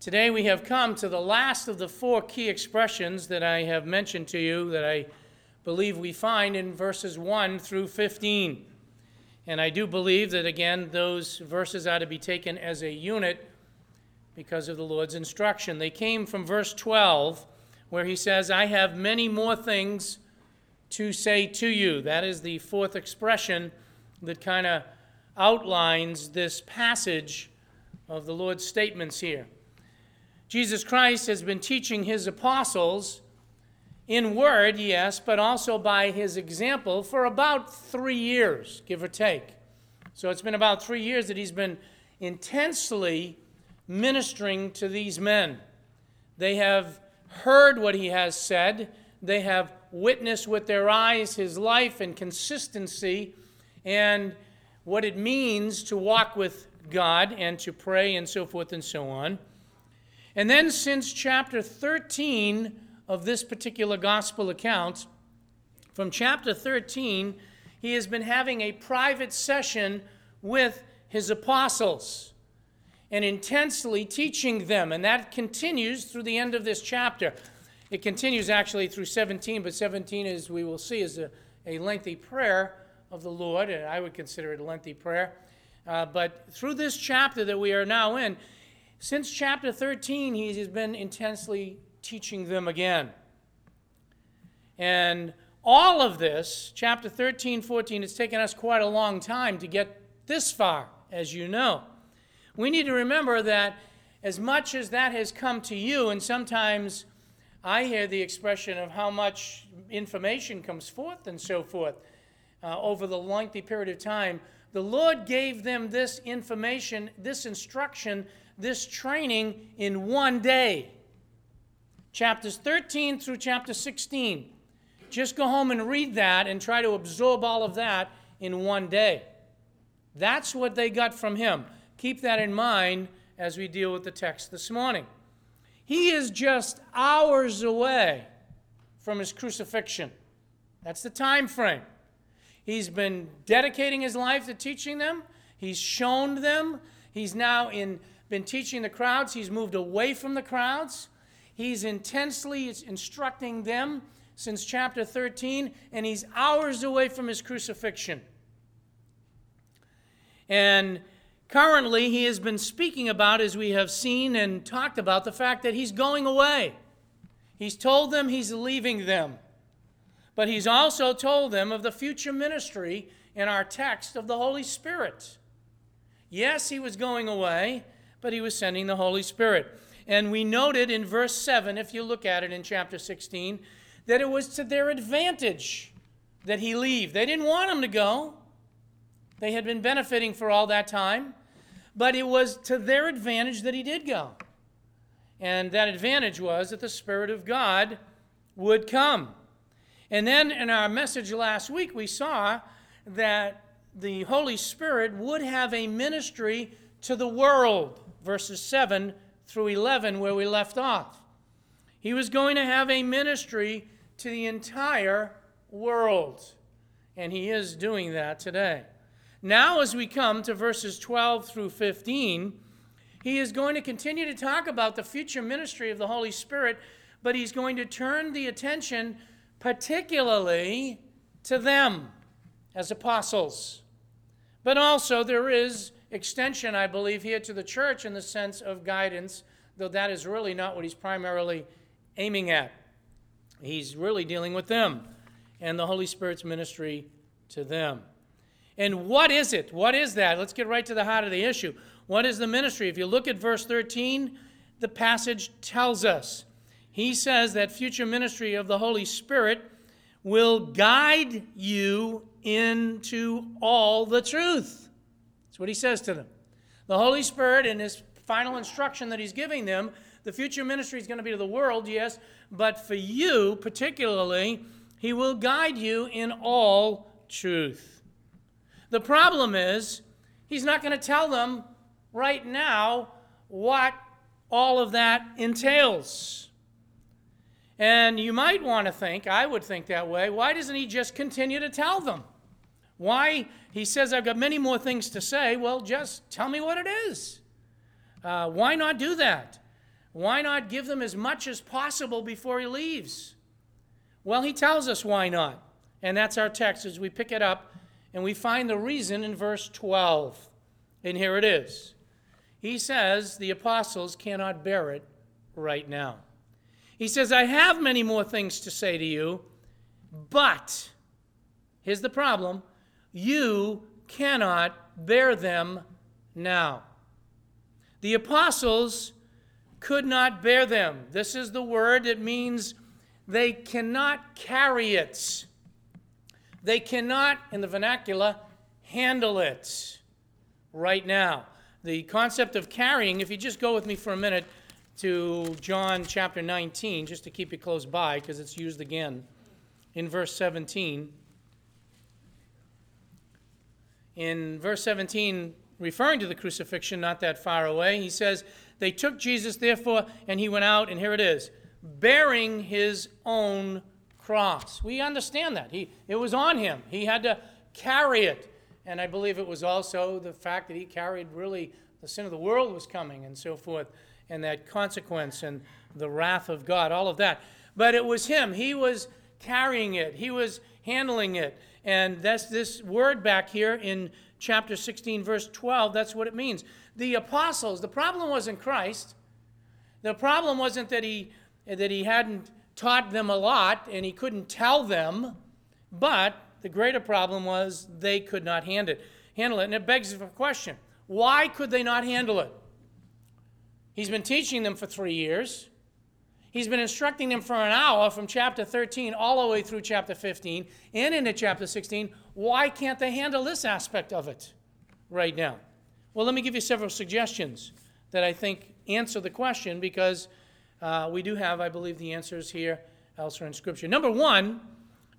Today we have come to the last of the four key expressions that I have mentioned to you that I believe we find in verses 1 through 15. And I do believe that, again, those verses are to be taken as a unit because of the Lord's instruction. They came from verse 12, where he says, I have many more things to say to you. That is the fourth expression that kind of outlines this passage of the Lord's statements here. Jesus Christ has been teaching his apostles in word, yes, but also by his example for about three years, give or take. So it's been about three years that he's been intensely ministering to these men. They have heard what he has said, they have witnessed with their eyes his life and consistency and what it means to walk with God and to pray and so forth and so on. And then, since chapter 13 of this particular gospel account, from chapter 13, he has been having a private session with his apostles and intensely teaching them. And that continues through the end of this chapter. It continues actually through 17, but 17, as we will see, is a, a lengthy prayer of the Lord, and I would consider it a lengthy prayer. Uh, but through this chapter that we are now in, since chapter 13, he has been intensely teaching them again. And all of this, chapter 13, 14, it's taken us quite a long time to get this far, as you know. We need to remember that as much as that has come to you, and sometimes I hear the expression of how much information comes forth and so forth uh, over the lengthy period of time, the Lord gave them this information, this instruction this training in one day. Chapters 13 through chapter 16. Just go home and read that and try to absorb all of that in one day. That's what they got from him. Keep that in mind as we deal with the text this morning. He is just hours away from his crucifixion. That's the time frame. He's been dedicating his life to teaching them. He's shown them. He's now in been teaching the crowds. He's moved away from the crowds. He's intensely instructing them since chapter 13, and he's hours away from his crucifixion. And currently, he has been speaking about, as we have seen and talked about, the fact that he's going away. He's told them he's leaving them. But he's also told them of the future ministry in our text of the Holy Spirit. Yes, he was going away, but he was sending the Holy Spirit. And we noted in verse 7, if you look at it in chapter 16, that it was to their advantage that he leave. They didn't want him to go. They had been benefiting for all that time, but it was to their advantage that he did go. And that advantage was that the Spirit of God would come. And then in our message last week, we saw that the Holy Spirit would have a ministry to the world verses 7 through 11, where we left off. He was going to have a ministry to the entire world, and he is doing that today. Now, as we come to verses 12 through 15, he is going to continue to talk about the future ministry of the Holy Spirit, but he's going to turn the attention particularly to them as apostles. But also, there is extension, I believe, here to the church in the sense of guidance, though that is really not what he's primarily aiming at. He's really dealing with them and the Holy Spirit's ministry to them. And what is it? What is that? Let's get right to the heart of the issue. What is the ministry? If you look at verse 13, the passage tells us. He says that future ministry of the Holy Spirit will guide you into all the truth what he says to them. The Holy Spirit, in his final instruction that he's giving them, the future ministry is going to be to the world, yes, but for you particularly, he will guide you in all truth. The problem is, he's not going to tell them right now what all of that entails. And you might want to think, I would think that way, why doesn't he just continue to tell them? Why? He says, I've got many more things to say. Well, just tell me what it is. Uh, why not do that? Why not give them as much as possible before he leaves? Well, he tells us why not. And that's our text as we pick it up and we find the reason in verse 12. And here it is. He says the apostles cannot bear it right now. He says, I have many more things to say to you, but here's the problem you cannot bear them now. The apostles could not bear them. This is the word that means they cannot carry it. They cannot, in the vernacular, handle it right now. The concept of carrying, if you just go with me for a minute to John chapter 19, just to keep you close by, because it's used again in verse 17. In verse 17, referring to the crucifixion not that far away, he says, They took Jesus, therefore, and he went out, and here it is, bearing his own cross. We understand that. He, it was on him, he had to carry it. And I believe it was also the fact that he carried really the sin of the world was coming and so forth, and that consequence and the wrath of God, all of that. But it was him. He was carrying it, he was handling it. And that's this word back here in chapter 16, verse 12. That's what it means. The apostles, the problem wasn't Christ. The problem wasn't that he, that he hadn't taught them a lot and he couldn't tell them, but the greater problem was they could not handle it. Handle it. And it begs the question why could they not handle it? He's been teaching them for three years. He's been instructing them for an hour from chapter 13 all the way through chapter 15 and into chapter 16. Why can't they handle this aspect of it right now? Well, let me give you several suggestions that I think answer the question because uh, we do have, I believe, the answers here elsewhere in Scripture. Number one,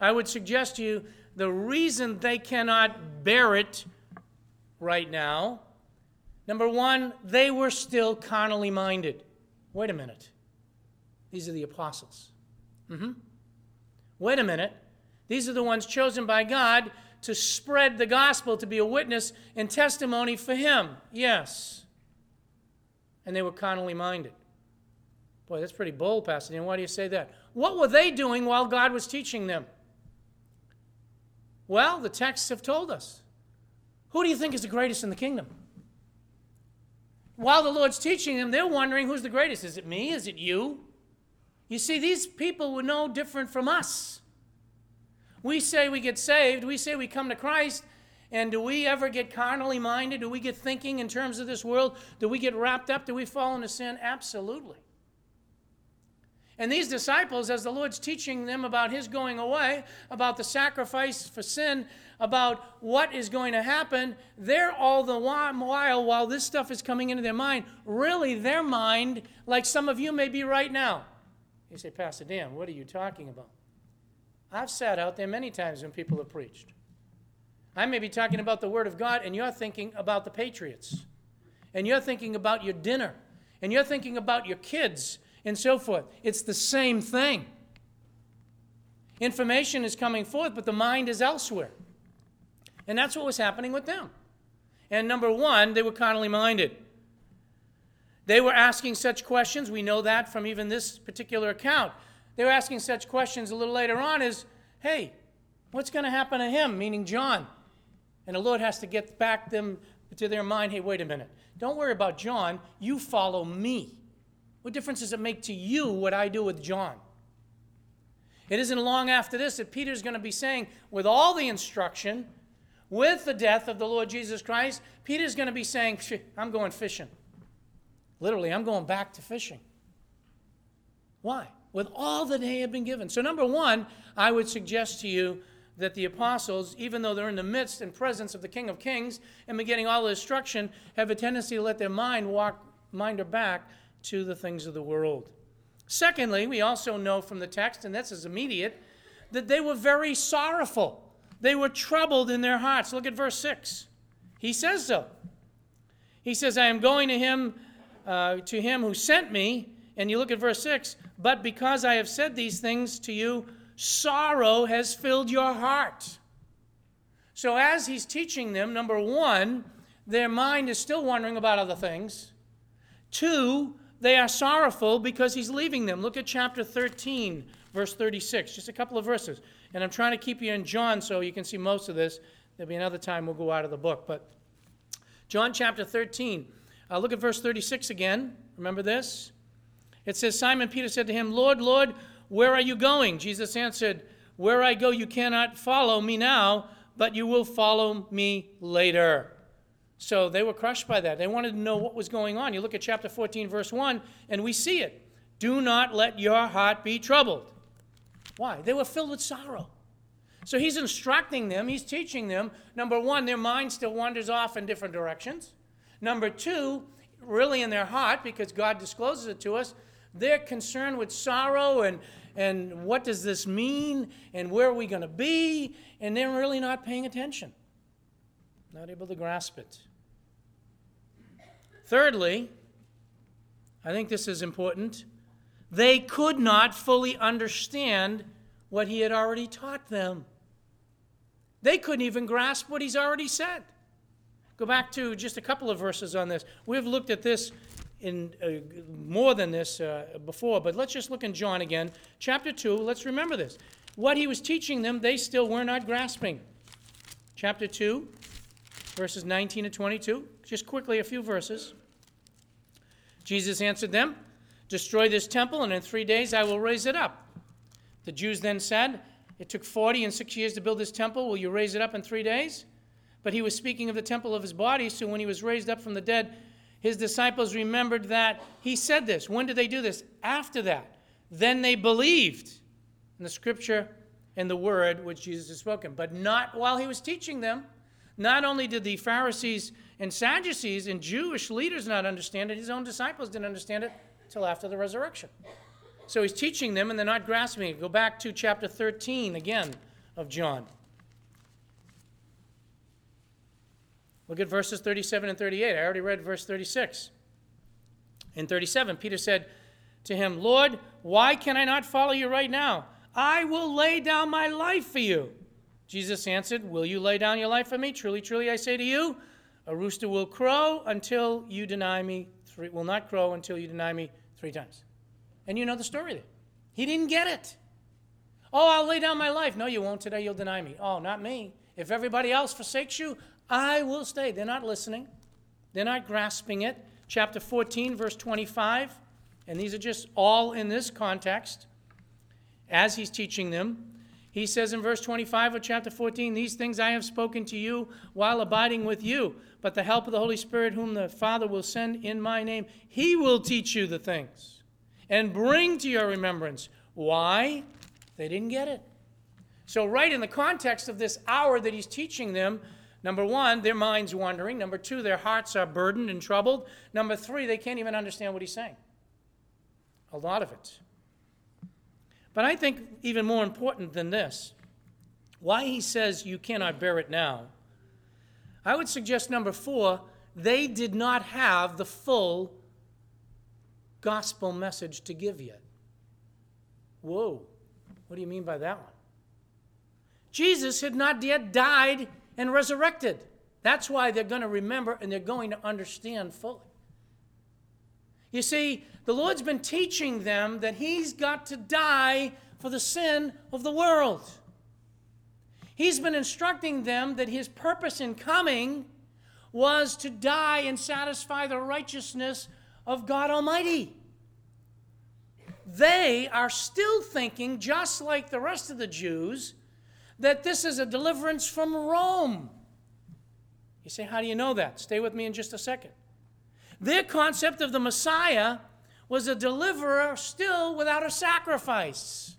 I would suggest to you the reason they cannot bear it right now. Number one, they were still carnally minded. Wait a minute. These are the apostles. Mm-hmm. Wait a minute. These are the ones chosen by God to spread the gospel, to be a witness and testimony for Him. Yes. And they were carnally minded. Boy, that's pretty bold, Pastor Dan. Why do you say that? What were they doing while God was teaching them? Well, the texts have told us. Who do you think is the greatest in the kingdom? While the Lord's teaching them, they're wondering who's the greatest. Is it me? Is it you? You see, these people were no different from us. We say we get saved, we say we come to Christ, and do we ever get carnally minded? Do we get thinking in terms of this world? Do we get wrapped up? Do we fall into sin? Absolutely. And these disciples, as the Lord's teaching them about His going away, about the sacrifice for sin, about what is going to happen, they're all the while, while this stuff is coming into their mind, really their mind, like some of you may be right now, you say, Pastor Dan, what are you talking about? I've sat out there many times when people have preached. I may be talking about the Word of God, and you're thinking about the Patriots, and you're thinking about your dinner, and you're thinking about your kids, and so forth. It's the same thing. Information is coming forth, but the mind is elsewhere. And that's what was happening with them. And number one, they were carnally minded. They were asking such questions. We know that from even this particular account. They were asking such questions a little later on as, hey, what's going to happen to him, meaning John? And the Lord has to get back them to their mind, hey, wait a minute. Don't worry about John. You follow me. What difference does it make to you what I do with John? It isn't long after this that Peter's going to be saying, with all the instruction, with the death of the Lord Jesus Christ, Peter's going to be saying, I'm going fishing. Literally, I'm going back to fishing. Why? With all that they have been given. So, number one, I would suggest to you that the apostles, even though they're in the midst and presence of the King of Kings and been getting all the instruction, have a tendency to let their mind walk, mind or back to the things of the world. Secondly, we also know from the text, and this is immediate, that they were very sorrowful. They were troubled in their hearts. Look at verse 6. He says so. He says, I am going to him uh, to him who sent me. And you look at verse 6 But because I have said these things to you, sorrow has filled your heart. So, as he's teaching them, number one, their mind is still wondering about other things. Two, they are sorrowful because he's leaving them. Look at chapter 13, verse 36, just a couple of verses. And I'm trying to keep you in John so you can see most of this. There'll be another time we'll go out of the book. But John chapter 13, uh, look at verse 36 again. Remember this? It says, Simon Peter said to him, Lord, Lord, where are you going? Jesus answered, Where I go, you cannot follow me now, but you will follow me later. So they were crushed by that. They wanted to know what was going on. You look at chapter 14, verse 1, and we see it. Do not let your heart be troubled. Why? They were filled with sorrow. So he's instructing them, he's teaching them. Number one, their mind still wanders off in different directions. Number two, really in their heart, because God discloses it to us, they're concerned with sorrow and, and what does this mean and where are we going to be, and they're really not paying attention, not able to grasp it. Thirdly, I think this is important, they could not fully understand what he had already taught them. They couldn't even grasp what he's already said. Go back to just a couple of verses on this. We've looked at this in uh, more than this uh, before, but let's just look in John again, chapter 2. Let's remember this. What he was teaching them, they still were not grasping. Chapter 2, verses 19 to 22. Just quickly, a few verses. Jesus answered them, Destroy this temple, and in three days I will raise it up. The Jews then said, It took 40 and six years to build this temple. Will you raise it up in three days? But he was speaking of the temple of his body, so when he was raised up from the dead, his disciples remembered that he said this. When did they do this? After that. Then they believed in the scripture and the word which Jesus had spoken, but not while he was teaching them. Not only did the Pharisees and Sadducees and Jewish leaders not understand it, his own disciples didn't understand it until after the resurrection. So he's teaching them and they're not grasping it. Go back to chapter 13 again of John. Look at verses 37 and 38. I already read verse 36. In 37, Peter said to him, Lord, why can I not follow you right now? I will lay down my life for you. Jesus answered, Will you lay down your life for me? Truly, truly, I say to you, a rooster will crow until you deny me, three, will not crow until you deny me three times. And you know the story there. He didn't get it. Oh, I'll lay down my life. No, you won't today. You'll deny me. Oh, not me. If everybody else forsakes you, I will stay. They're not listening, they're not grasping it. Chapter 14, verse 25, and these are just all in this context as he's teaching them. He says in verse 25 of chapter 14, These things I have spoken to you while abiding with you, but the help of the Holy Spirit, whom the Father will send in my name, he will teach you the things and bring to your remembrance. Why? They didn't get it. So, right in the context of this hour that he's teaching them, Number one, their minds wandering. Number two, their hearts are burdened and troubled. Number three, they can't even understand what he's saying. A lot of it. But I think even more important than this, why he says you cannot bear it now, I would suggest number four, they did not have the full gospel message to give yet. Whoa, what do you mean by that one? Jesus had not yet died and resurrected. That's why they're going to remember and they're going to understand fully. You see, the Lord's been teaching them that He's got to die for the sin of the world. He's been instructing them that His purpose in coming was to die and satisfy the righteousness of God Almighty. They are still thinking, just like the rest of the Jews, that this is a deliverance from Rome. You say, How do you know that? Stay with me in just a second. Their concept of the Messiah was a deliverer still without a sacrifice.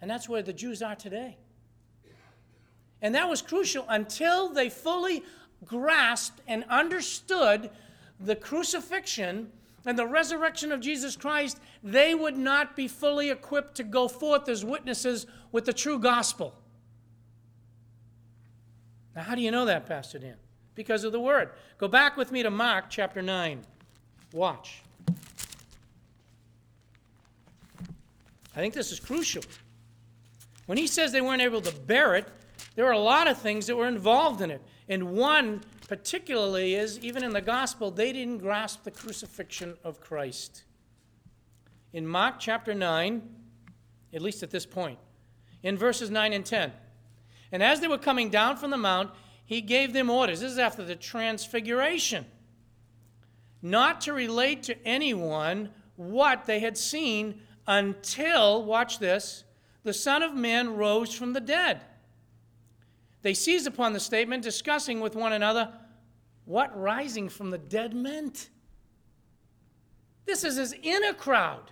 And that's where the Jews are today. And that was crucial until they fully grasped and understood the crucifixion and the resurrection of Jesus Christ, they would not be fully equipped to go forth as witnesses with the true gospel. Now, how do you know that, Pastor Dan? Because of the word. Go back with me to Mark chapter 9. Watch. I think this is crucial. When he says they weren't able to bear it, there were a lot of things that were involved in it. And one particularly is even in the gospel, they didn't grasp the crucifixion of Christ. In Mark chapter 9, at least at this point, in verses 9 and 10, and as they were coming down from the mount, he gave them orders. This is after the transfiguration. Not to relate to anyone what they had seen until, watch this, the Son of Man rose from the dead. They seize upon the statement, discussing with one another what rising from the dead meant. This is his inner crowd.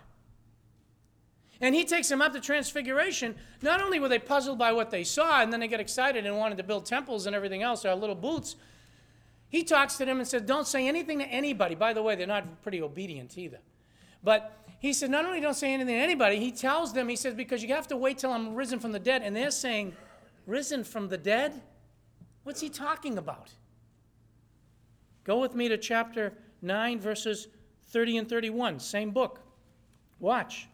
And he takes them up to Transfiguration. Not only were they puzzled by what they saw, and then they get excited and wanted to build temples and everything else, our little boots. he talks to them and says, Don't say anything to anybody. By the way, they're not pretty obedient either. But he said, Not only don't say anything to anybody, he tells them, He says, Because you have to wait till I'm risen from the dead. And they're saying, Risen from the dead? What's he talking about? Go with me to chapter 9, verses 30 and 31, same book. Watch.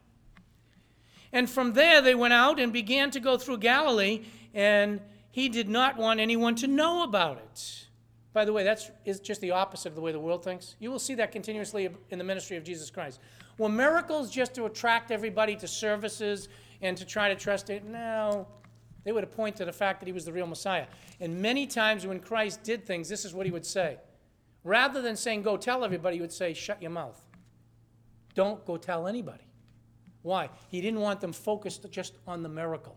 And from there they went out and began to go through Galilee, and he did not want anyone to know about it. By the way, that's is just the opposite of the way the world thinks. You will see that continuously in the ministry of Jesus Christ. Well, miracles just to attract everybody to services and to try to trust it. No, they would pointed to the fact that he was the real Messiah. And many times when Christ did things, this is what he would say. Rather than saying, go tell everybody, he would say, shut your mouth. Don't go tell anybody. Why? He didn't want them focused just on the miracle.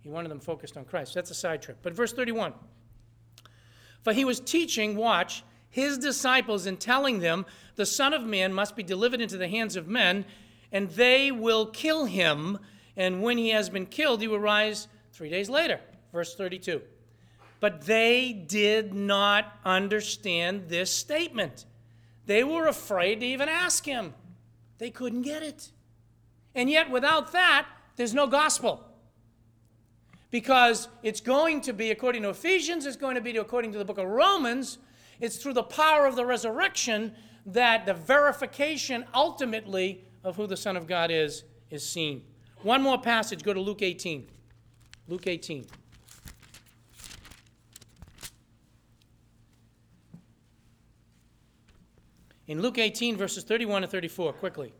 He wanted them focused on Christ. That's a side trip. But verse 31 For he was teaching, watch, his disciples and telling them, The Son of Man must be delivered into the hands of men, and they will kill him. And when he has been killed, he will rise three days later. Verse 32. But they did not understand this statement. They were afraid to even ask him. They couldn't get it. And yet, without that, there's no gospel. Because it's going to be, according to Ephesians, it's going to be according to the book of Romans, it's through the power of the resurrection that the verification ultimately of who the Son of God is is seen. One more passage, go to Luke 18. Luke 18. In Luke 18, verses 31 and 34, quickly.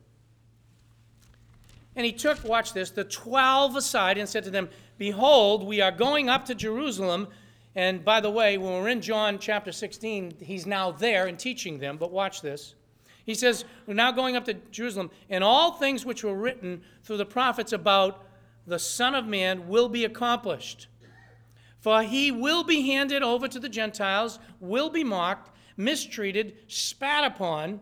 And he took, watch this, the twelve aside and said to them, Behold, we are going up to Jerusalem. And by the way, when we're in John chapter 16, he's now there and teaching them. But watch this. He says, We're now going up to Jerusalem, and all things which were written through the prophets about the Son of Man will be accomplished. For he will be handed over to the Gentiles, will be mocked, mistreated, spat upon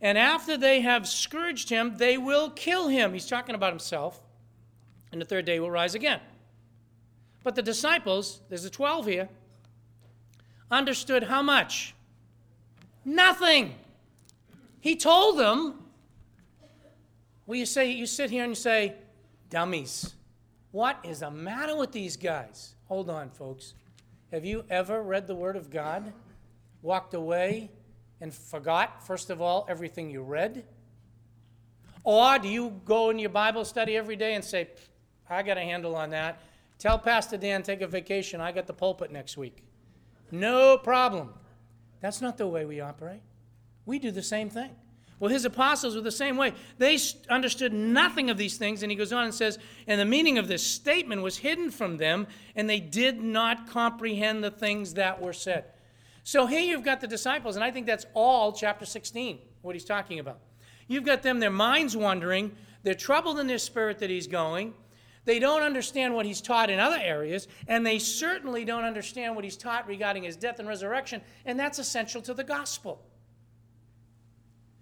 and after they have scourged him, they will kill him. He's talking about himself. And the third day will rise again. But the disciples, there's the 12 here, understood how much? Nothing. He told them. Well, you say, you sit here and you say, dummies. What is the matter with these guys? Hold on, folks. Have you ever read the Word of God, walked away, and forgot, first of all, everything you read? Or do you go in your Bible study every day and say, I got a handle on that? Tell Pastor Dan, take a vacation. I got the pulpit next week. No problem. That's not the way we operate. We do the same thing. Well, his apostles were the same way. They understood nothing of these things, and he goes on and says, and the meaning of this statement was hidden from them, and they did not comprehend the things that were said. So here you've got the disciples, and I think that's all chapter 16, what he's talking about. You've got them, their minds wandering, they're troubled in their spirit that he's going. They don't understand what he's taught in other areas, and they certainly don't understand what he's taught regarding his death and resurrection, and that's essential to the gospel.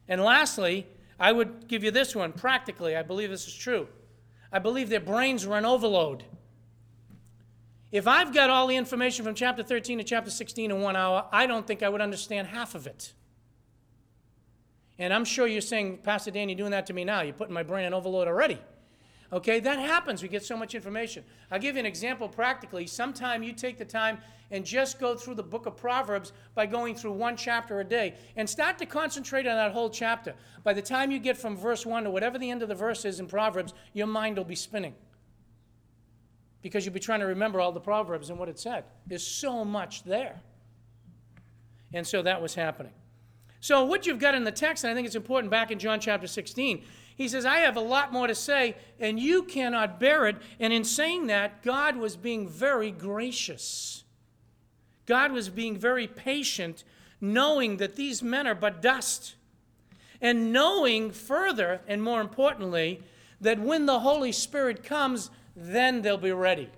And lastly, I would give you this one practically. I believe this is true. I believe their brains were overload. If I've got all the information from chapter 13 to chapter 16 in one hour, I don't think I would understand half of it. And I'm sure you're saying, Pastor Dan, you're doing that to me now. You're putting my brain in overload already. Okay, that happens. We get so much information. I'll give you an example practically. Sometime you take the time and just go through the book of Proverbs by going through one chapter a day and start to concentrate on that whole chapter. By the time you get from verse 1 to whatever the end of the verse is in Proverbs, your mind will be spinning because you'll be trying to remember all the Proverbs and what it said. There's so much there. And so that was happening. So, what you've got in the text, and I think it's important back in John chapter 16, he says, I have a lot more to say, and you cannot bear it. And in saying that, God was being very gracious. God was being very patient, knowing that these men are but dust. And knowing further, and more importantly, that when the Holy Spirit comes, then they'll be ready.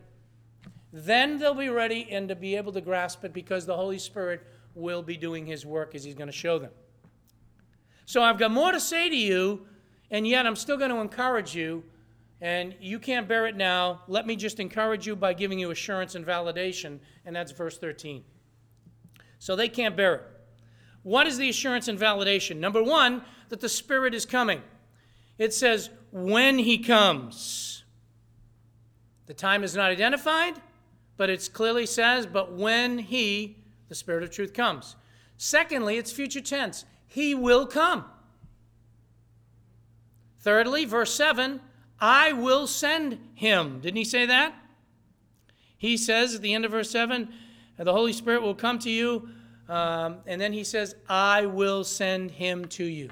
Then they'll be ready and to be able to grasp it because the Holy Spirit will be doing his work as he's going to show them. So I've got more to say to you, and yet I'm still going to encourage you. And you can't bear it now. Let me just encourage you by giving you assurance and validation. And that's verse 13. So they can't bear it. What is the assurance and validation? Number one, that the Spirit is coming. It says, when He comes. The time is not identified, but it clearly says, but when He the Spirit of truth comes. Secondly, it's future tense. He will come. Thirdly, verse 7 I will send him. Didn't he say that? He says at the end of verse 7 the Holy Spirit will come to you. Um, and then he says, I will send him to you.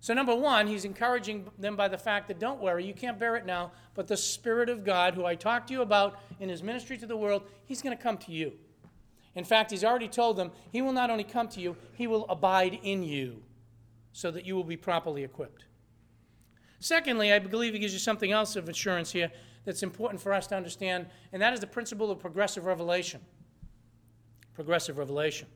So, number one, he's encouraging them by the fact that don't worry, you can't bear it now, but the Spirit of God, who I talked to you about in his ministry to the world, he's going to come to you. In fact, he's already told them he will not only come to you, he will abide in you so that you will be properly equipped. Secondly, I believe he gives you something else of assurance here that's important for us to understand, and that is the principle of progressive revelation. Progressive revelation.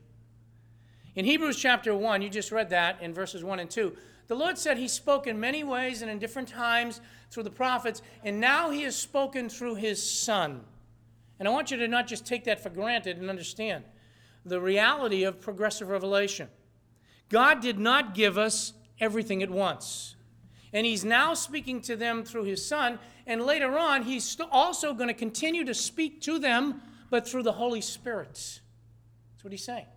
In Hebrews chapter 1, you just read that in verses 1 and 2. The Lord said He spoke in many ways and in different times through the prophets, and now He has spoken through His Son. And I want you to not just take that for granted and understand the reality of progressive revelation. God did not give us everything at once. And He's now speaking to them through His Son. And later on, He's also going to continue to speak to them, but through the Holy Spirit. That's what He's saying.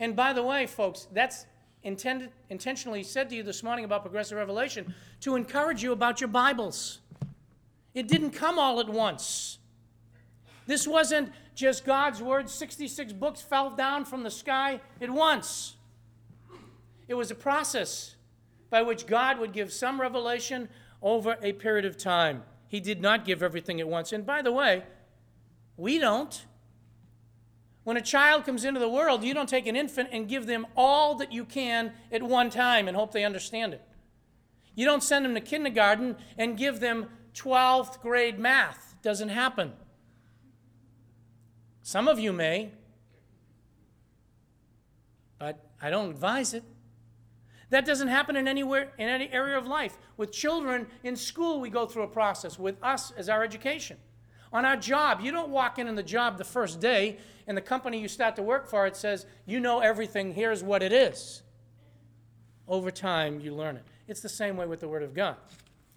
And by the way, folks, that's intended, intentionally said to you this morning about progressive revelation to encourage you about your Bibles. It didn't come all at once. This wasn't just God's word, 66 books fell down from the sky at once. It was a process by which God would give some revelation over a period of time. He did not give everything at once. And by the way, we don't. When a child comes into the world, you don't take an infant and give them all that you can at one time and hope they understand it. You don't send them to kindergarten and give them 12th grade math. It doesn't happen. Some of you may, but I don't advise it. That doesn't happen in anywhere in any area of life. With children in school, we go through a process. With us as our education. On our job, you don't walk in on the job the first day, and the company you start to work for, it says, you know everything, here's what it is. Over time, you learn it. It's the same way with the Word of God.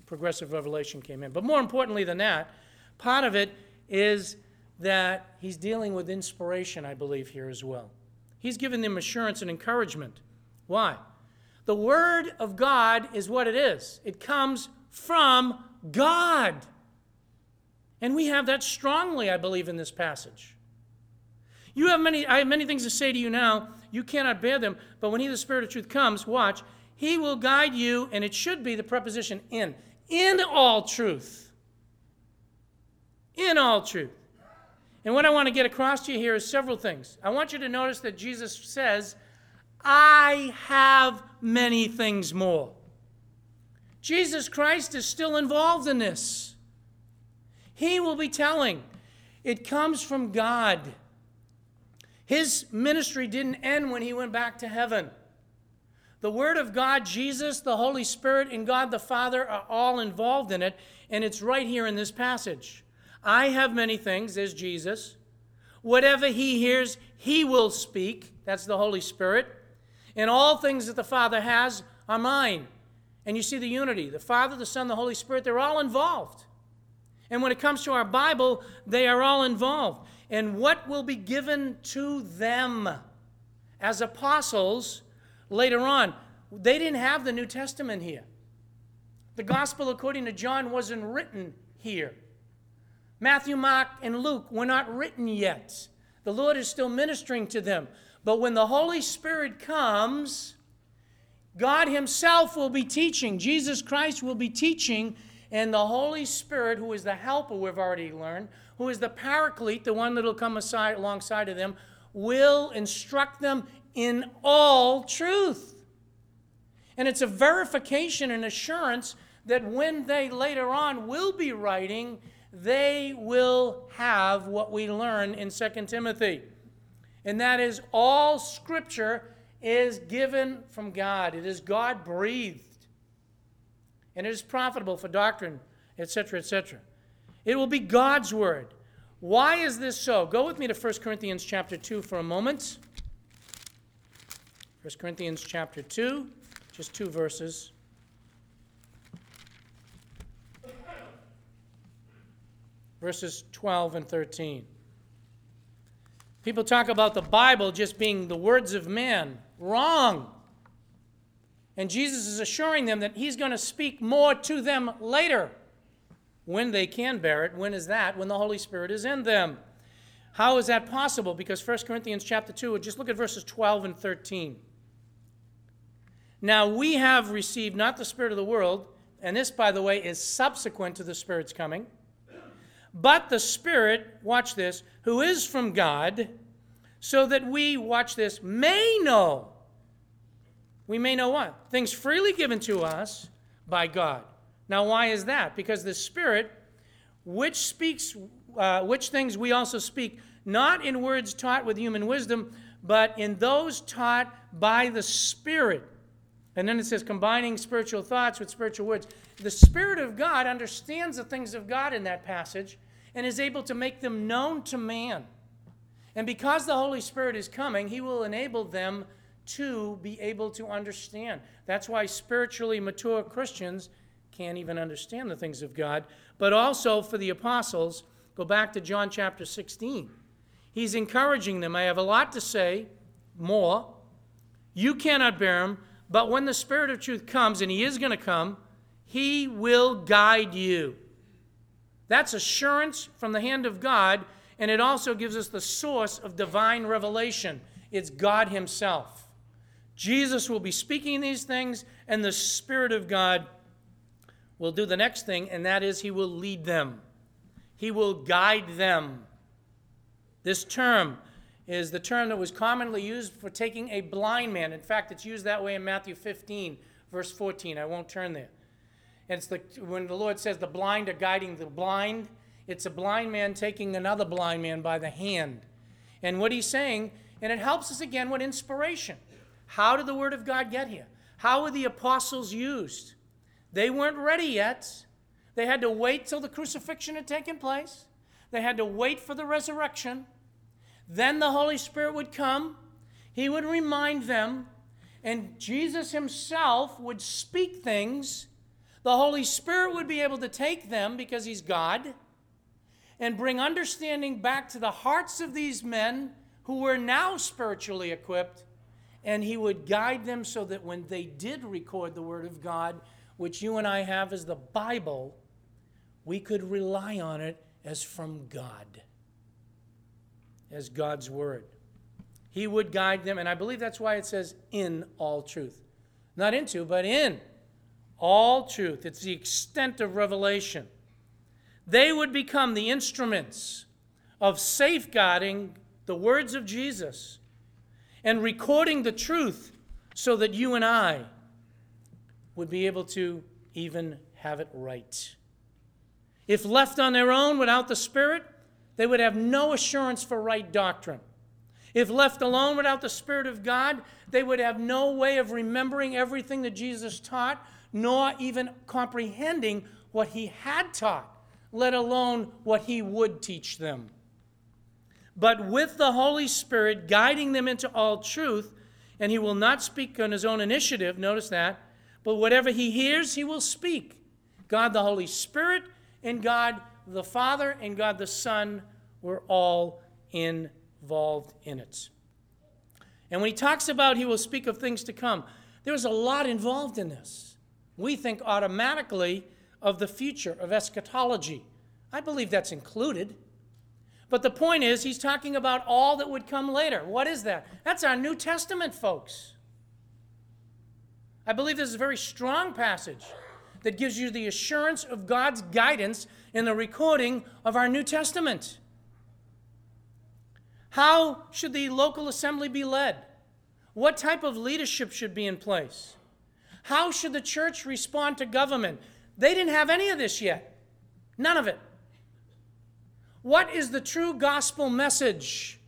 Progressive revelation came in. But more importantly than that, part of it is that he's dealing with inspiration, I believe, here as well. He's giving them assurance and encouragement. Why? The Word of God is what it is, it comes from God. And we have that strongly, I believe, in this passage. You have many, I have many things to say to you now. You cannot bear them, but when He, the Spirit of truth, comes, watch, He will guide you, and it should be the preposition in, in all truth. In all truth. And what I want to get across to you here is several things. I want you to notice that Jesus says, I have many things more. Jesus Christ is still involved in this. He will be telling, it comes from God. His ministry didn't end when he went back to heaven. The Word of God, Jesus, the Holy Spirit, and God the Father are all involved in it, and it's right here in this passage. I have many things, there's Jesus. Whatever he hears, he will speak. That's the Holy Spirit. And all things that the Father has are mine. And you see the unity. The Father, the Son, the Holy Spirit, they're all involved. And when it comes to our Bible, they are all involved. And what will be given to them as apostles later on? They didn't have the New Testament here. The Gospel according to John wasn't written here. Matthew, Mark, and Luke were not written yet. The Lord is still ministering to them. But when the Holy Spirit comes, God Himself will be teaching. Jesus Christ will be teaching, and the Holy Spirit, who is the helper, we've already learned, who is the paraclete, the one that will come aside, alongside of them, will instruct them in all truth. And it's a verification and assurance that when they later on will be writing, they will have what we learn in 2 Timothy. And that is all scripture is given from God. It is God breathed. And it is profitable for doctrine, etc., etc. It will be God's word. Why is this so? Go with me to 1 Corinthians chapter 2 for a moment. 1 Corinthians chapter 2, just two verses. Verses 12 and 13. People talk about the Bible just being the words of man. Wrong. And Jesus is assuring them that he's going to speak more to them later when they can bear it. When is that? When the Holy Spirit is in them. How is that possible? Because 1 Corinthians chapter 2, just look at verses 12 and 13. Now we have received not the Spirit of the world, and this, by the way, is subsequent to the Spirit's coming, but the Spirit, watch this, who is from God, so that we, watch this, may know. We may know what? Things freely given to us by God. Now, why is that? Because the Spirit, which speaks, uh, which things we also speak, not in words taught with human wisdom, but in those taught by the Spirit and then it says, combining spiritual thoughts with spiritual words. The Spirit of God understands the things of God in that passage and is able to make them known to man. And because the Holy Spirit is coming, He will enable them to be able to understand. That's why spiritually mature Christians can't even understand the things of God. But also for the apostles, go back to John chapter 16. He's encouraging them. I have a lot to say, more. You cannot bear them but when the Spirit of truth comes, and He is going to come, He will guide you. That's assurance from the hand of God, and it also gives us the source of divine revelation. It's God Himself. Jesus will be speaking these things, and the Spirit of God will do the next thing, and that is He will lead them, He will guide them. This term, is the term that was commonly used for taking a blind man. In fact, it's used that way in Matthew 15, verse 14. I won't turn there. It's the, when the Lord says the blind are guiding the blind, it's a blind man taking another blind man by the hand. And what he's saying, and it helps us again with inspiration. How did the Word of God get here? How were the apostles used? They weren't ready yet. They had to wait till the crucifixion had taken place. They had to wait for the resurrection. Then the Holy Spirit would come, He would remind them, and Jesus Himself would speak things. The Holy Spirit would be able to take them because He's God and bring understanding back to the hearts of these men who were now spiritually equipped, and He would guide them so that when they did record the Word of God, which you and I have as the Bible, we could rely on it as from God as God's word. He would guide them, and I believe that's why it says in all truth. Not into, but in all truth. It's the extent of revelation. They would become the instruments of safeguarding the words of Jesus and recording the truth so that you and I would be able to even have it right. If left on their own without the Spirit, they would have no assurance for right doctrine. If left alone without the Spirit of God, they would have no way of remembering everything that Jesus taught, nor even comprehending what he had taught, let alone what he would teach them. But with the Holy Spirit guiding them into all truth, and he will not speak on his own initiative, notice that, but whatever he hears, he will speak. God the Holy Spirit and God the Father and God the Son were all involved in it. And when he talks about he will speak of things to come, there's a lot involved in this. We think automatically of the future, of eschatology. I believe that's included. But the point is, he's talking about all that would come later. What is that? That's our New Testament, folks. I believe this is a very strong passage that gives you the assurance of God's guidance in the recording of our New Testament. How should the local assembly be led? What type of leadership should be in place? How should the church respond to government? They didn't have any of this yet. None of it. What is the true gospel message?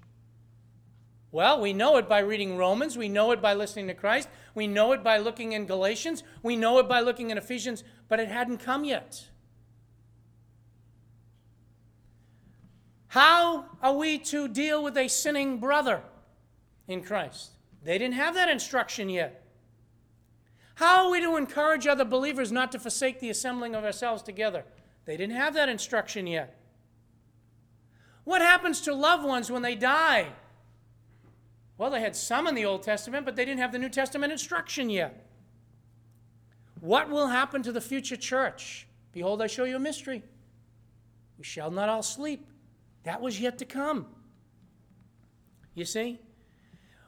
Well, we know it by reading Romans. We know it by listening to Christ. We know it by looking in Galatians. We know it by looking in Ephesians, but it hadn't come yet. How are we to deal with a sinning brother in Christ? They didn't have that instruction yet. How are we to encourage other believers not to forsake the assembling of ourselves together? They didn't have that instruction yet. What happens to loved ones when they die? Well, they had some in the Old Testament, but they didn't have the New Testament instruction yet. What will happen to the future church? Behold, I show you a mystery. We shall not all sleep. That was yet to come. You see?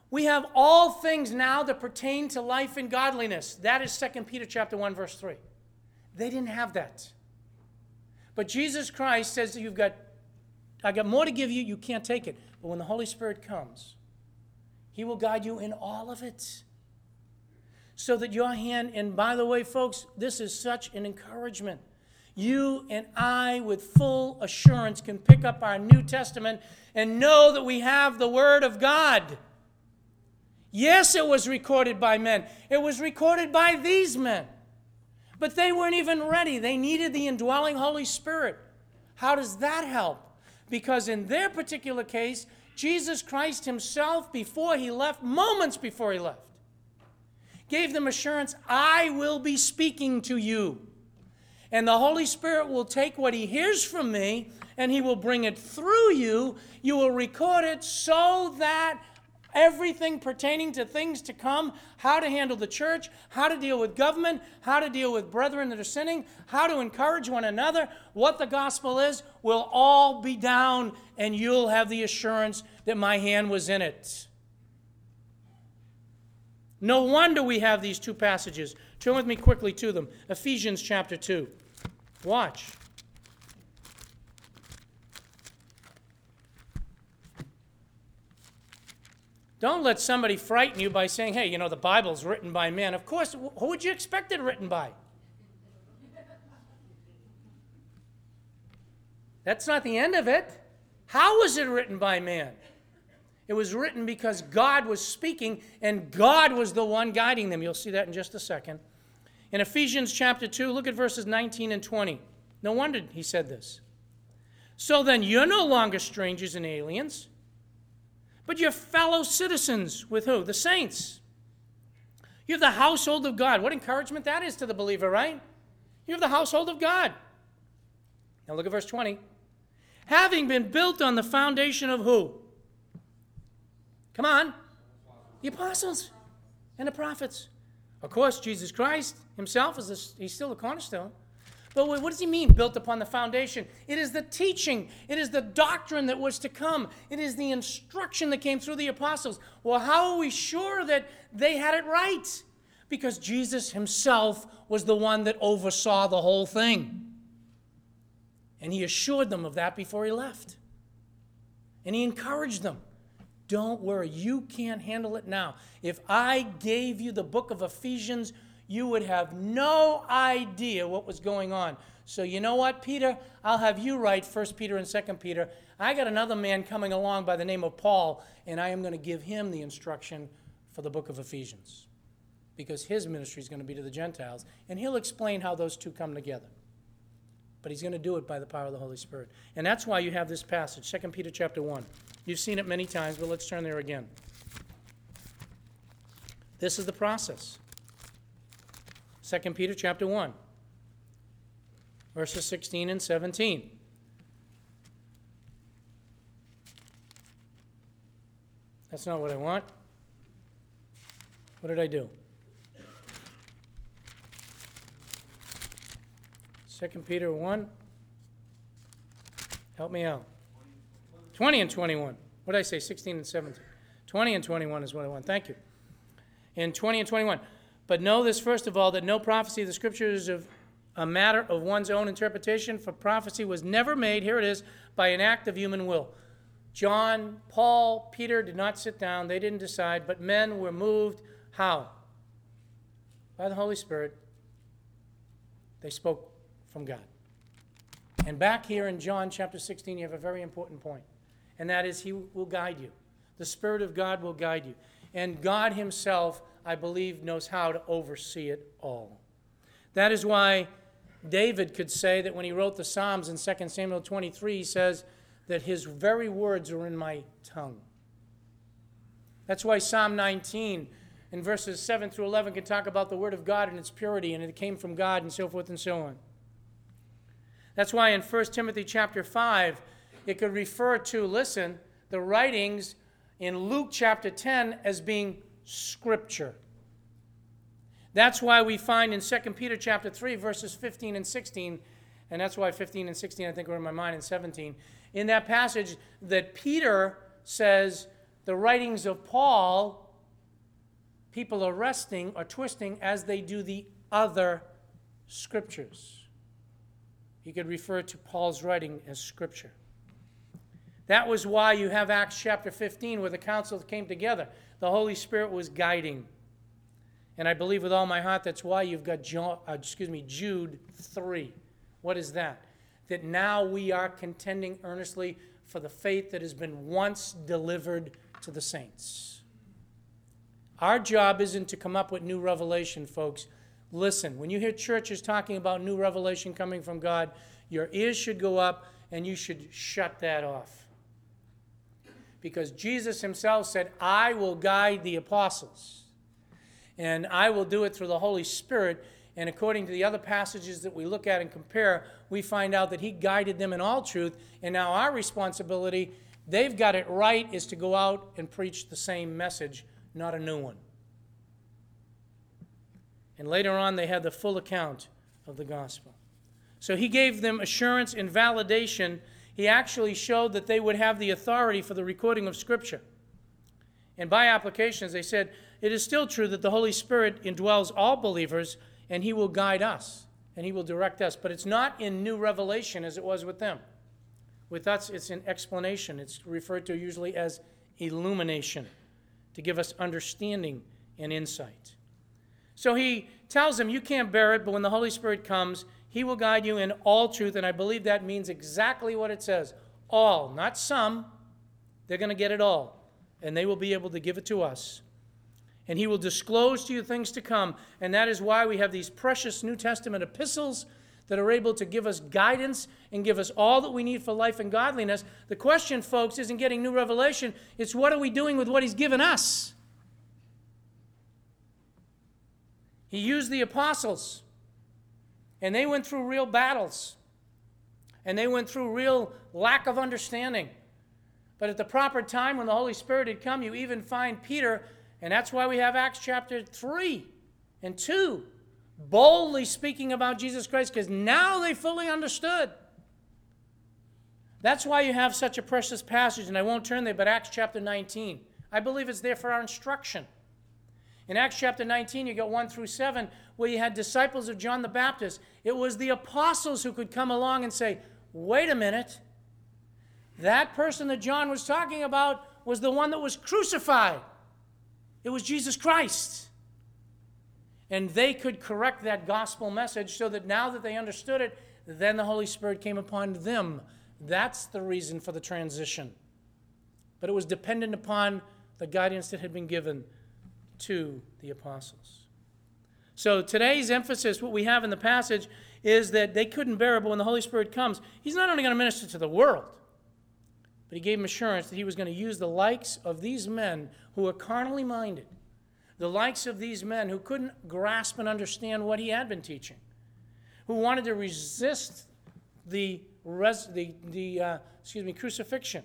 We have all things now that pertain to life and godliness. That is 2 Peter chapter 1 verse 3. They didn't have that. But Jesus Christ says that you've got I got more to give you, you can't take it. But when the Holy Spirit comes, he will guide you in all of it. So that your hand, and by the way, folks, this is such an encouragement. You and I, with full assurance, can pick up our New Testament and know that we have the Word of God. Yes, it was recorded by men, it was recorded by these men. But they weren't even ready. They needed the indwelling Holy Spirit. How does that help? Because in their particular case, Jesus Christ Himself, before He left, moments before He left, gave them assurance I will be speaking to you. And the Holy Spirit will take what He hears from me and He will bring it through you. You will record it so that everything pertaining to things to come how to handle the church, how to deal with government, how to deal with brethren that are sinning, how to encourage one another, what the gospel is will all be down, and you'll have the assurance that my hand was in it. No wonder we have these two passages. Turn with me quickly to them Ephesians chapter 2. Watch. Don't let somebody frighten you by saying, hey, you know, the Bible's written by men. Of course, who would you expect it written by? That's not the end of it. How was it written by man? It was written because God was speaking and God was the one guiding them. You'll see that in just a second. In Ephesians chapter 2, look at verses 19 and 20. No wonder he said this. So then, you're no longer strangers and aliens but you're fellow citizens with who? The saints. You have the household of God. What encouragement that is to the believer, right? You have the household of God. Now look at verse 20. Having been built on the foundation of who? Come on. The apostles and the prophets. Of course, Jesus Christ himself is the, he's still the cornerstone. But what does he mean, built upon the foundation? It is the teaching, it is the doctrine that was to come, it is the instruction that came through the apostles. Well, how are we sure that they had it right? Because Jesus himself was the one that oversaw the whole thing. And he assured them of that before he left. And he encouraged them. Don't worry, you can't handle it now. If I gave you the book of Ephesians, you would have no idea what was going on. So you know what, Peter? I'll have you write 1 Peter and 2 Peter. I got another man coming along by the name of Paul, and I am going to give him the instruction for the book of Ephesians. Because his ministry is going to be to the Gentiles, and he'll explain how those two come together. But he's going to do it by the power of the Holy Spirit. And that's why you have this passage, 2 Peter chapter 1. You've seen it many times, but let's turn there again. This is the process. 2 Peter chapter 1, verses 16 and 17. That's not what I want. What did I do? 2 Peter 1. Help me out. 20 and 21. What did I say? 16 and 17. 20 and 21 is what I want. Thank you. In 20 and 21. But know this, first of all, that no prophecy of the scriptures is of a matter of one's own interpretation, for prophecy was never made, here it is, by an act of human will. John, Paul, Peter did not sit down, they didn't decide, but men were moved. How? By the Holy Spirit. They spoke from God. And back here in John chapter 16, you have a very important point, and that is He will guide you. The Spirit of God will guide you. And God Himself, I believe, knows how to oversee it all. That is why David could say that when he wrote the Psalms in 2 Samuel 23, he says that his very words are in my tongue. That's why Psalm 19 in verses 7 through 11 can talk about the Word of God and its purity and it came from God and so forth and so on. That's why in 1 Timothy chapter 5, it could refer to, listen, the writings in Luke chapter 10 as being scripture. That's why we find in 2 Peter chapter 3, verses 15 and 16, and that's why 15 and 16 I think are in my mind, and 17, in that passage that Peter says the writings of Paul, people are wresting or twisting as they do the other scriptures. He could refer to Paul's writing as scripture. That was why you have Acts chapter 15, where the council came together. The Holy Spirit was guiding. And I believe with all my heart that's why you've got John, uh, excuse me, Jude 3. What is that? That now we are contending earnestly for the faith that has been once delivered to the saints. Our job isn't to come up with new revelation, folks. Listen, when you hear churches talking about new revelation coming from God, your ears should go up and you should shut that off. Because Jesus himself said, I will guide the apostles and I will do it through the Holy Spirit. And according to the other passages that we look at and compare, we find out that He guided them in all truth. And now our responsibility, they've got it right, is to go out and preach the same message, not a new one. And later on, they had the full account of the gospel. So He gave them assurance and validation. He actually showed that they would have the authority for the recording of Scripture. And by application, as they said, it is still true that the Holy Spirit indwells all believers and He will guide us and He will direct us. But it's not in new revelation as it was with them. With us, it's in explanation. It's referred to usually as illumination to give us understanding and insight. So He tells them, You can't bear it, but when the Holy Spirit comes, He will guide you in all truth. And I believe that means exactly what it says all, not some. They're going to get it all, and they will be able to give it to us and he will disclose to you things to come. And that is why we have these precious New Testament epistles that are able to give us guidance and give us all that we need for life and godliness. The question, folks, isn't getting new revelation, it's what are we doing with what he's given us? He used the apostles, and they went through real battles, and they went through real lack of understanding. But at the proper time, when the Holy Spirit had come, you even find Peter and that's why we have Acts chapter 3 and 2 boldly speaking about Jesus Christ because now they fully understood. That's why you have such a precious passage, and I won't turn there, but Acts chapter 19. I believe it's there for our instruction. In Acts chapter 19, you got 1 through 7, where you had disciples of John the Baptist. It was the apostles who could come along and say, wait a minute, that person that John was talking about was the one that was crucified. It was Jesus Christ. And they could correct that gospel message so that now that they understood it, then the Holy Spirit came upon them. That's the reason for the transition. But it was dependent upon the guidance that had been given to the apostles. So today's emphasis, what we have in the passage, is that they couldn't bear it, but when the Holy Spirit comes, He's not only going to minister to the world, but he gave him assurance that he was going to use the likes of these men who are carnally minded, the likes of these men who couldn't grasp and understand what he had been teaching, who wanted to resist the, res- the, the uh, excuse me, crucifixion.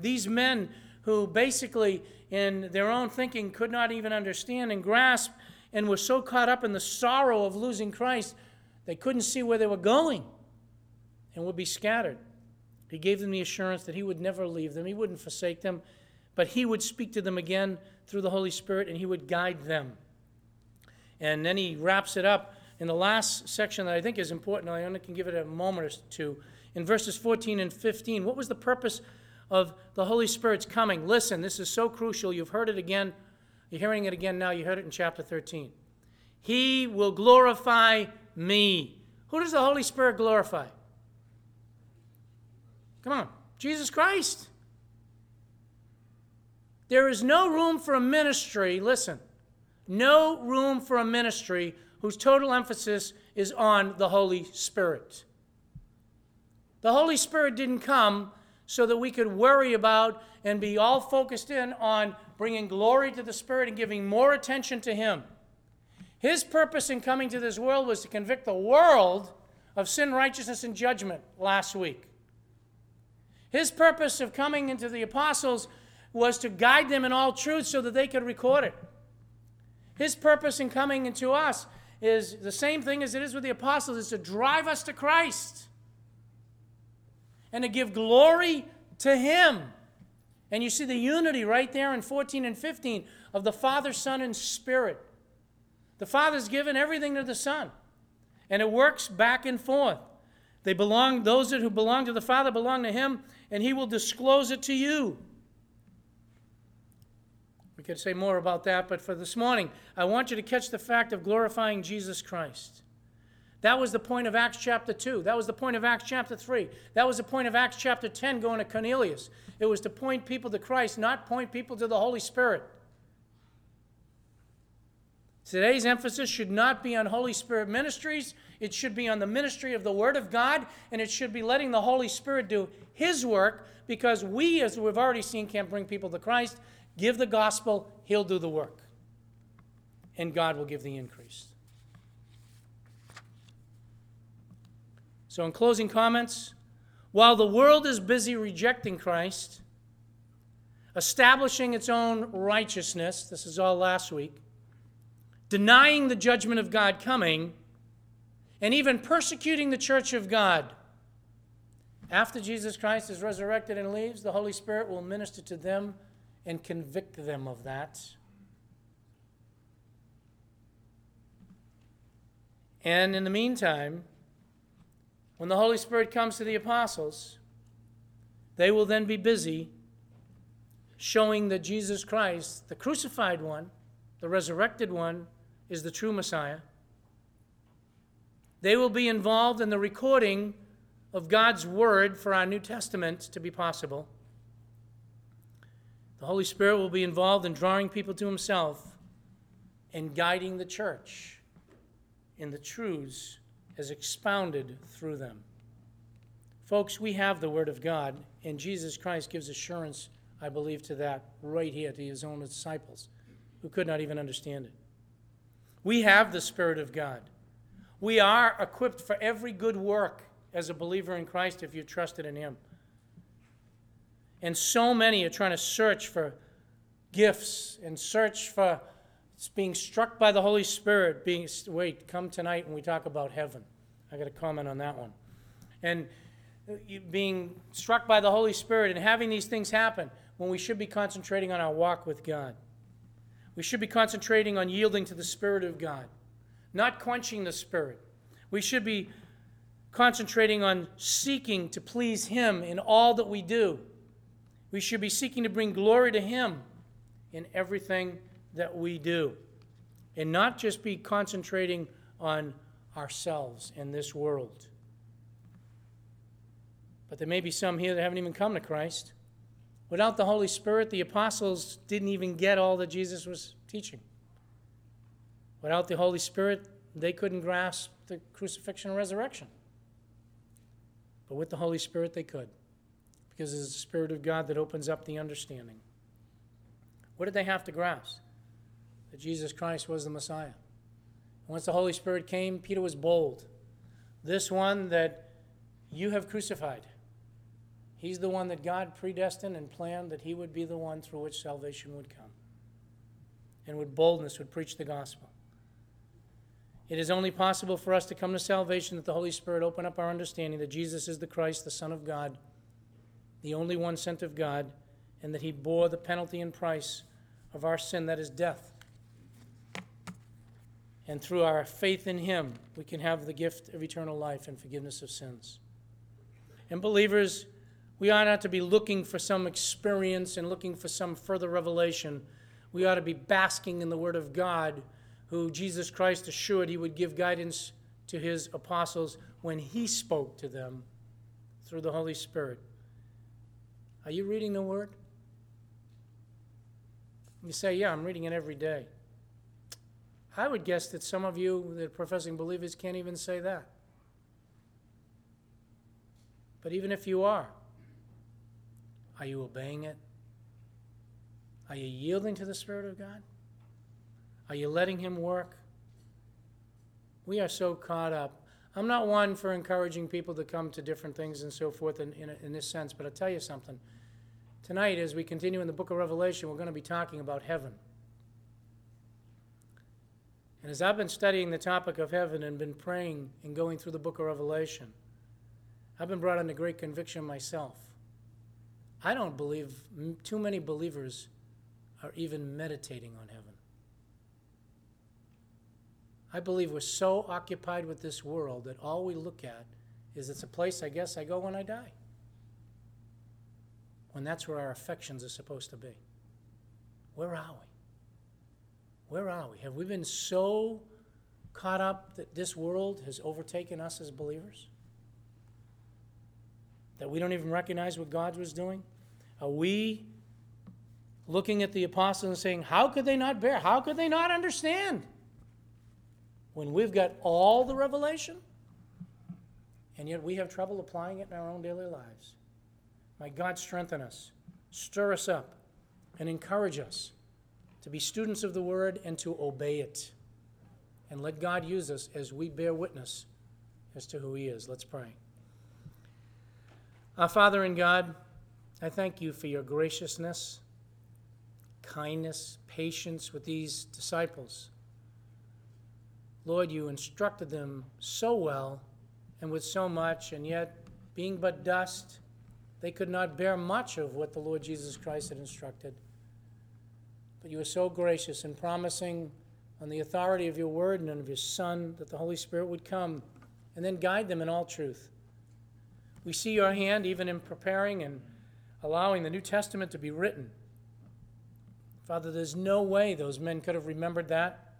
These men who basically, in their own thinking, could not even understand and grasp and were so caught up in the sorrow of losing Christ, they couldn't see where they were going and would be scattered. He gave them the assurance that He would never leave them, He wouldn't forsake them, but He would speak to them again through the Holy Spirit and He would guide them. And then He wraps it up in the last section that I think is important. I only can give it a moment or two. In verses 14 and 15, what was the purpose of the Holy Spirit's coming? Listen, this is so crucial. You've heard it again. You're hearing it again now. You heard it in chapter 13. He will glorify me. Who does the Holy Spirit glorify? Come on, Jesus Christ. There is no room for a ministry, listen, no room for a ministry whose total emphasis is on the Holy Spirit. The Holy Spirit didn't come so that we could worry about and be all focused in on bringing glory to the Spirit and giving more attention to Him. His purpose in coming to this world was to convict the world of sin, righteousness, and judgment last week. His purpose of coming into the apostles was to guide them in all truth so that they could record it. His purpose in coming into us is the same thing as it is with the apostles, is to drive us to Christ and to give glory to Him. And you see the unity right there in 14 and 15 of the Father, Son, and Spirit. The Father's given everything to the Son, and it works back and forth. They belong, those who belong to the Father belong to Him, and He will disclose it to you. We could say more about that, but for this morning, I want you to catch the fact of glorifying Jesus Christ. That was the point of Acts chapter 2. That was the point of Acts chapter 3. That was the point of Acts chapter 10 going to Cornelius. It was to point people to Christ, not point people to the Holy Spirit. Today's emphasis should not be on Holy Spirit ministries. It should be on the ministry of the Word of God, and it should be letting the Holy Spirit do His work because we, as we've already seen, can't bring people to Christ. Give the gospel, He'll do the work. And God will give the increase. So, in closing comments, while the world is busy rejecting Christ, establishing its own righteousness, this is all last week, denying the judgment of God coming, and even persecuting the church of God. After Jesus Christ is resurrected and leaves, the Holy Spirit will minister to them and convict them of that. And in the meantime, when the Holy Spirit comes to the apostles, they will then be busy showing that Jesus Christ, the crucified one, the resurrected one, is the true Messiah. They will be involved in the recording of God's Word for our New Testament to be possible. The Holy Spirit will be involved in drawing people to Himself and guiding the church in the truths as expounded through them. Folks, we have the Word of God, and Jesus Christ gives assurance, I believe, to that right here to His own disciples who could not even understand it. We have the Spirit of God. We are equipped for every good work as a believer in Christ if you've trusted in Him. And so many are trying to search for gifts and search for being struck by the Holy Spirit. Being wait, come tonight when we talk about heaven. I got a comment on that one. And uh, being struck by the Holy Spirit and having these things happen when we should be concentrating on our walk with God. We should be concentrating on yielding to the Spirit of God, not quenching the Spirit. We should be concentrating on seeking to please Him in all that we do. We should be seeking to bring glory to Him in everything that we do, and not just be concentrating on ourselves in this world. But there may be some here that haven't even come to Christ. Without the Holy Spirit, the apostles didn't even get all that Jesus was teaching. Without the Holy Spirit, they couldn't grasp the crucifixion and resurrection. But with the Holy Spirit, they could, because it's the Spirit of God that opens up the understanding. What did they have to grasp? That Jesus Christ was the Messiah. Once the Holy Spirit came, Peter was bold. This one that you have crucified. He's the one that God predestined and planned that he would be the one through which salvation would come and with boldness would preach the gospel. It is only possible for us to come to salvation that the Holy Spirit open up our understanding that Jesus is the Christ, the Son of God, the only one sent of God, and that he bore the penalty and price of our sin, that is death. And through our faith in him, we can have the gift of eternal life and forgiveness of sins. And believers, we ought not to be looking for some experience and looking for some further revelation. We ought to be basking in the Word of God, who Jesus Christ assured he would give guidance to his apostles when he spoke to them through the Holy Spirit. Are you reading the Word? You say, Yeah, I'm reading it every day. I would guess that some of you, that are professing believers, can't even say that. But even if you are, are you obeying it? Are you yielding to the Spirit of God? Are you letting Him work? We are so caught up. I'm not one for encouraging people to come to different things and so forth in, in, in this sense, but I'll tell you something. Tonight, as we continue in the book of Revelation, we're going to be talking about heaven. And as I've been studying the topic of heaven and been praying and going through the book of Revelation, I've been brought under great conviction myself. I don't believe too many believers are even meditating on heaven. I believe we're so occupied with this world that all we look at is it's a place I guess I go when I die. When that's where our affections are supposed to be. Where are we? Where are we? Have we been so caught up that this world has overtaken us as believers? That we don't even recognize what God was doing? Are we looking at the apostles and saying, How could they not bear? How could they not understand? When we've got all the revelation, and yet we have trouble applying it in our own daily lives. May God strengthen us, stir us up, and encourage us to be students of the Word and to obey it. And let God use us as we bear witness as to who He is. Let's pray. Our Father in God, I thank you for your graciousness, kindness, patience with these disciples. Lord, you instructed them so well and with so much, and yet, being but dust, they could not bear much of what the Lord Jesus Christ had instructed. But you were so gracious in promising, on the authority of your word and of your Son, that the Holy Spirit would come and then guide them in all truth. We see your hand even in preparing and allowing the New Testament to be written. Father, there's no way those men could have remembered that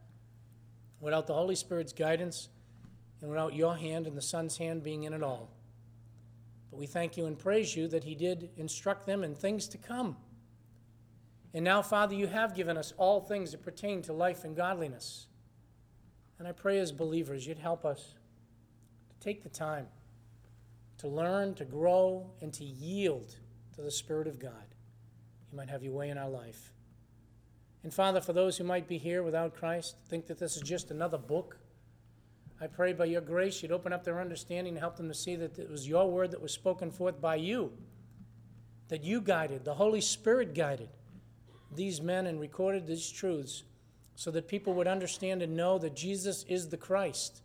without the Holy Spirit's guidance and without your hand and the Son's hand being in it all. But we thank you and praise you that He did instruct them in things to come. And now, Father, you have given us all things that pertain to life and godliness. And I pray as believers, you'd help us to take the time to learn, to grow, and to yield to the Spirit of God. You might have your way in our life. And Father, for those who might be here without Christ, think that this is just another book, I pray by your grace you'd open up their understanding and help them to see that it was your word that was spoken forth by you, that you guided, the Holy Spirit guided these men and recorded these truths so that people would understand and know that Jesus is the Christ,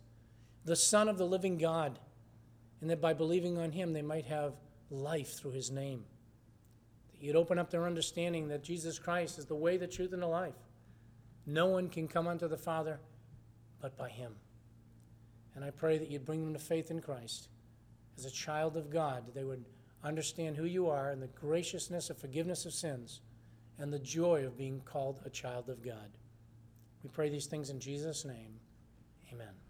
the Son of the living God, and that by believing on him they might have life through his name. That you'd open up their understanding that Jesus Christ is the way, the truth, and the life. No one can come unto the Father but by him. And I pray that you'd bring them to faith in Christ. As a child of God, they would understand who you are and the graciousness of forgiveness of sins and the joy of being called a child of God. We pray these things in Jesus' name. Amen.